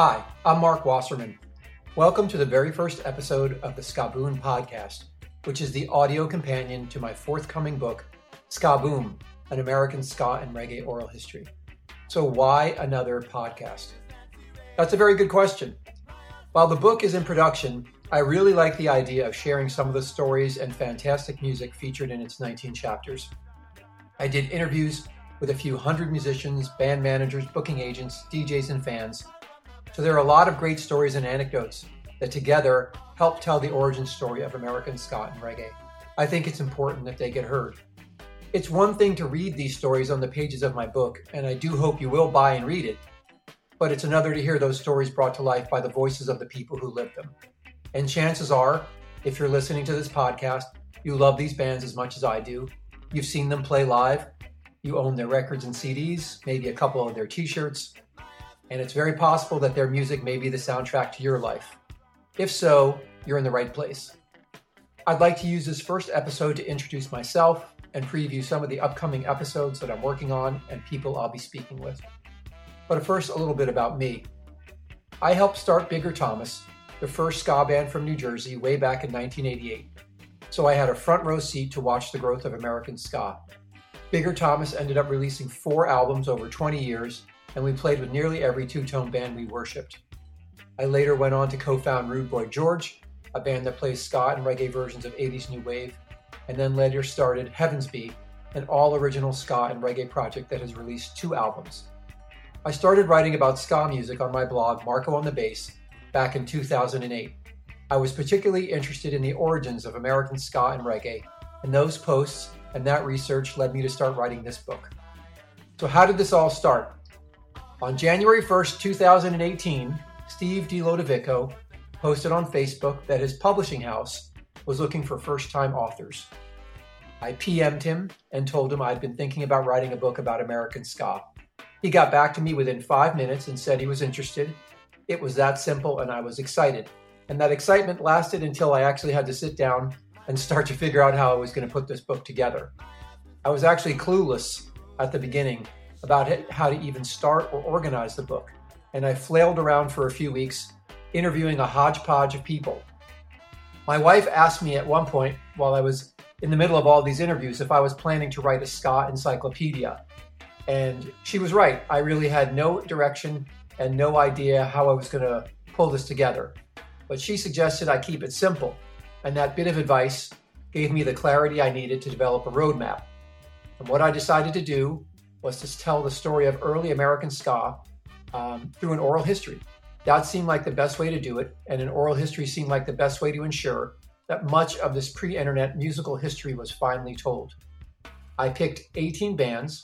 Hi, I'm Marc Wasserman. Welcome to the very first episode of the Skaboom podcast, which is the audio companion to my forthcoming book, Skaboom, an American ska and reggae oral history. So, why another podcast? That's a very good question. While the book is in production, I really like the idea of sharing some of the stories and fantastic music featured in its 19 chapters. I did interviews with a few hundred musicians, band managers, booking agents, DJs, and fans so there are a lot of great stories and anecdotes that together help tell the origin story of American ska and reggae. I think it's important that they get heard. It's one thing to read these stories on the pages of my book, and I do hope you will buy and read it, but it's another to hear those stories brought to life by the voices of the people who lived them. And chances are, if you're listening to this podcast, you love these bands as much as I do. You've seen them play live, you own their records and CDs, maybe a couple of their t shirts, and it's very possible that their music may be the soundtrack to your life. If so, you're in the right place. I'd like to use this first episode to introduce myself and preview some of the upcoming episodes that I'm working on and people I'll be speaking with. But first, a little bit about me. I helped start Bigger Thomas, the first ska band from New Jersey, way back in 1988. So I had a front row seat to watch the growth of American ska. Bigger Thomas ended up releasing four albums over 20 years and we played with nearly every two tone band we worshipped. I later went on to co found Rude Boy George, a band that plays ska and reggae versions of 80s new wave, and then later started Heavensbee, an all original ska and reggae project that has released two albums. I started writing about ska music on my blog, Marco on the Bass, back in 2008. I was particularly interested in the origins of American ska and reggae, and those posts and that research led me to start writing this book. So, how did this all start? On January 1st, 2018, Steve DiLodovico posted on Facebook that his publishing house was looking for first time authors. I PM'd him and told him I'd been thinking about writing a book about American ska. He got back to me within five minutes and said he was interested. It was that simple, and I was excited. And that excitement lasted until I actually had to sit down and start to figure out how I was going to put this book together. I was actually clueless at the beginning about how to even start or organize the book. And I flailed around for a few weeks, interviewing a hodgepodge of people. My wife asked me at one point, while I was in the middle of all these interviews, if I was planning to write a ska encyclopedia. And she was right. I really had no direction and no idea how I was going to pull this together. But she suggested I keep it simple. And that bit of advice gave me the clarity I needed to develop a roadmap. And what I decided to do was to tell the story of early American ska um, through an oral history. That seemed like the best way to do it, and an oral history seemed like the best way to ensure that much of this pre internet musical history was finally told. I picked 18 bands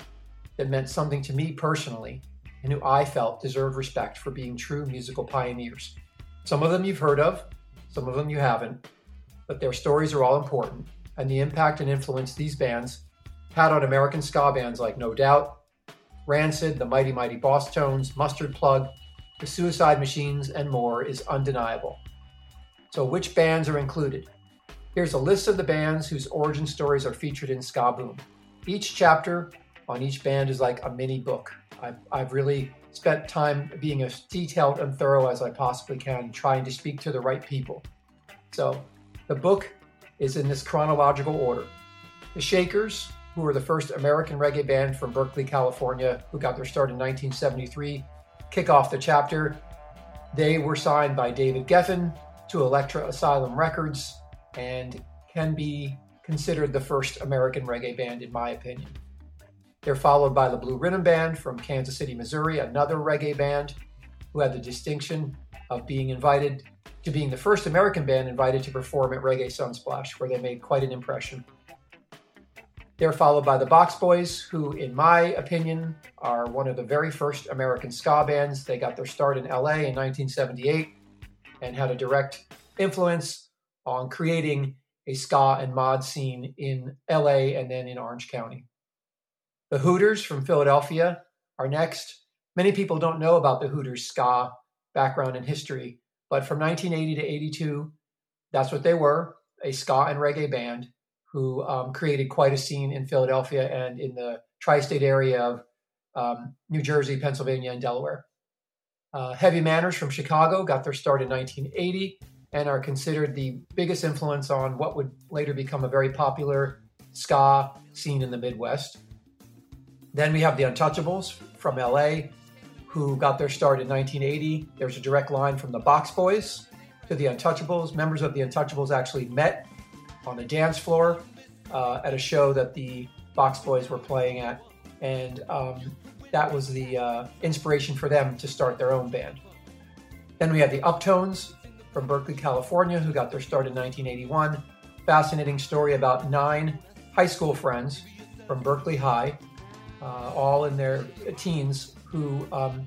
that meant something to me personally and who I felt deserved respect for being true musical pioneers. Some of them you've heard of, some of them you haven't, but their stories are all important, and the impact and influence these bands had on American ska bands like No Doubt, Rancid, the Mighty Mighty Bosstones, Mustard Plug, the Suicide Machines, and more is undeniable. So, which bands are included? Here's a list of the bands whose origin stories are featured in Skaboom. Each chapter on each band is like a mini book. I've, I've really spent time being as detailed and thorough as I possibly can, trying to speak to the right people. So, the book is in this chronological order. The Shakers, who were the first American reggae band from Berkeley, California, who got their start in 1973, kick off the chapter. They were signed by David Geffen to Elektra Asylum Records and can be considered the first American reggae band, in my opinion. They're followed by the Blue Riddim Band from Kansas City, Missouri, another reggae band who had the distinction of being invited to being the first American band invited to perform at Reggae Sunsplash, where they made quite an impression. They're followed by the Box Boys, who, in my opinion, are one of the very first American ska bands. They got their start in LA in 1978 and had a direct influence on creating a ska and mod scene in LA and then in Orange County. The Hooters from Philadelphia are next. Many people don't know about the Hooters ska background and history, but from 1980 to 82, that's what they were a ska and reggae band who um, created quite a scene in Philadelphia and in the tri state area of um, New Jersey, Pennsylvania, and Delaware. Uh, Heavy Manners from Chicago got their start in 1980 and are considered the biggest influence on what would later become a very popular ska scene in the Midwest. Then we have the Untouchables from LA, who got their start in 1980. There's a direct line from the Box Boys to the Untouchables. Members of the Untouchables actually met on the dance floor uh, at a show that the Box Boys were playing at, and um, that was the uh, inspiration for them to start their own band. Then we had the Uptones from Berkeley, California, who got their start in 1981. Fascinating story about nine high school friends from Berkeley High, uh, all in their teens, who um,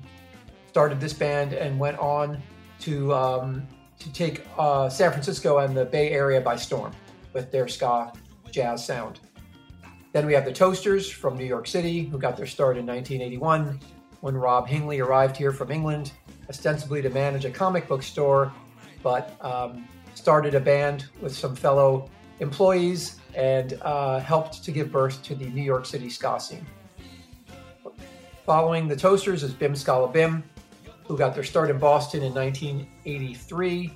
started this band and went on to um, to take uh, San Francisco and the Bay Area by storm with their ska jazz sound. Then we have the Toasters from New York City, who got their start in 1981 when Rob Hingley arrived here from England, ostensibly to manage a comic book store, but um, started a band with some fellow employees and uh, helped to give birth to the New York City ska scene. Following the Toasters is Bim Skala Bim, who got their start in Boston in 1983.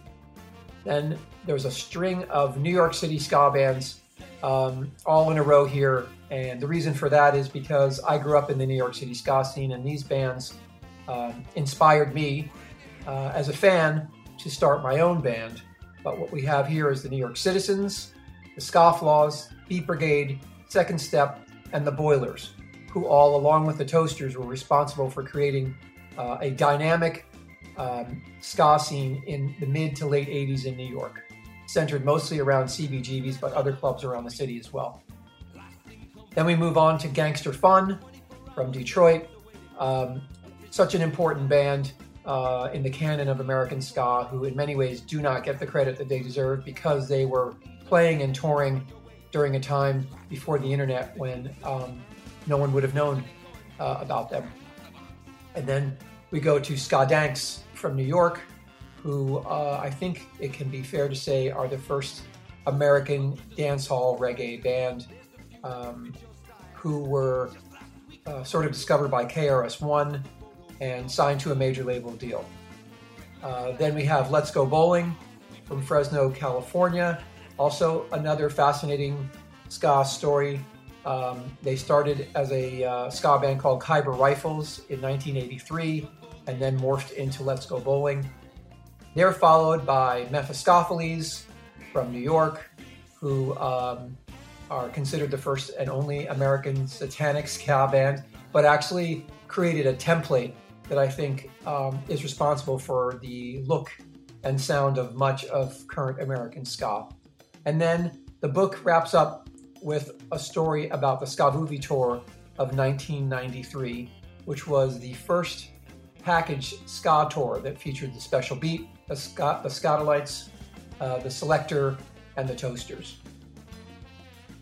Then there was a string of New York City ska bands um, all in a row here. And the reason for that is because I grew up in the New York City ska scene, and these bands um, inspired me uh, as a fan to start my own band. But what we have here is the New York Citizens, the Scofflaws, Beat Brigade, Second Step, and the Boilers, who all, along with the Toasters, were responsible for creating uh, a dynamic um, ska scene in the mid to late 80s in New York, centered mostly around CBGBs, but other clubs around the city as well. Then we move on to Gangster Fun from Detroit. Um, such an important band uh, in the canon of American ska, who in many ways do not get the credit that they deserve because they were playing and touring during a time before the internet when um, no one would have known uh, about them. And then we go to Ska Danks from New York, who uh, I think it can be fair to say are the first American dancehall reggae band um, who were uh, sort of discovered by KRS-One and signed to a major label deal. Uh, then we have Let's Go Bowling from Fresno, California. Also, another fascinating ska story um, they started as a uh, ska band called Khyber Rifles in 1983 and then morphed into Let's Go Bowling. They're followed by Mephiskapheles from New York, who um, are considered the first and only American satanic ska band, but actually created a template that I think um, is responsible for the look and sound of much of current American ska. And then the book wraps up with a story about the Skavoovie tour of 1993, which was the first package ska tour that featured the special beat, the, ska, the Skatalites, uh, the Selecter, and the Toasters.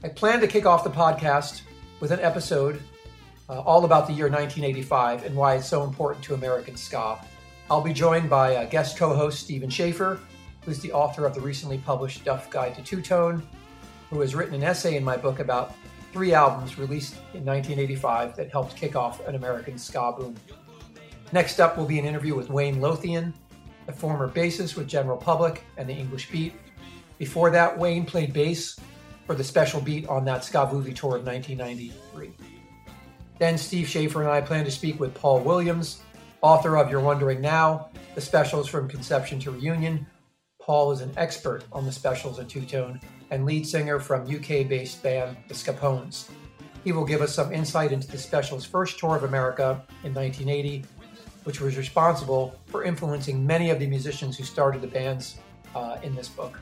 I plan to kick off the podcast with an episode uh, all about the year 1985 and why it's so important to American ska. I'll be joined by a guest co host Stephen Shafer, who's the author of the recently published Duff Guide to Two Tone who has written an essay in my book about three albums released in 1985 that helped kick off an American ska boom. Next up will be an interview with Wayne Lothian, the former bassist with General Public and the English Beat. Before that, Wayne played bass for the special beat on that Skavoovie tour of 1993. Then Steve Shafer and I plan to speak with Paul Williams, author of You're Wondering Now, the specials from Conception to Reunion. Paul is an expert on the specials at Two Tone and lead singer from UK based band The Scapones. He will give us some insight into the special's first tour of America in 1980, which was responsible for influencing many of the musicians who started the bands uh, in this book.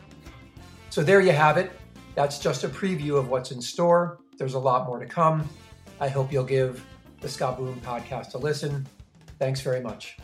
So there you have it. That's just a preview of what's in store. There's a lot more to come. I hope you'll give the Skaboom podcast a listen. Thanks very much.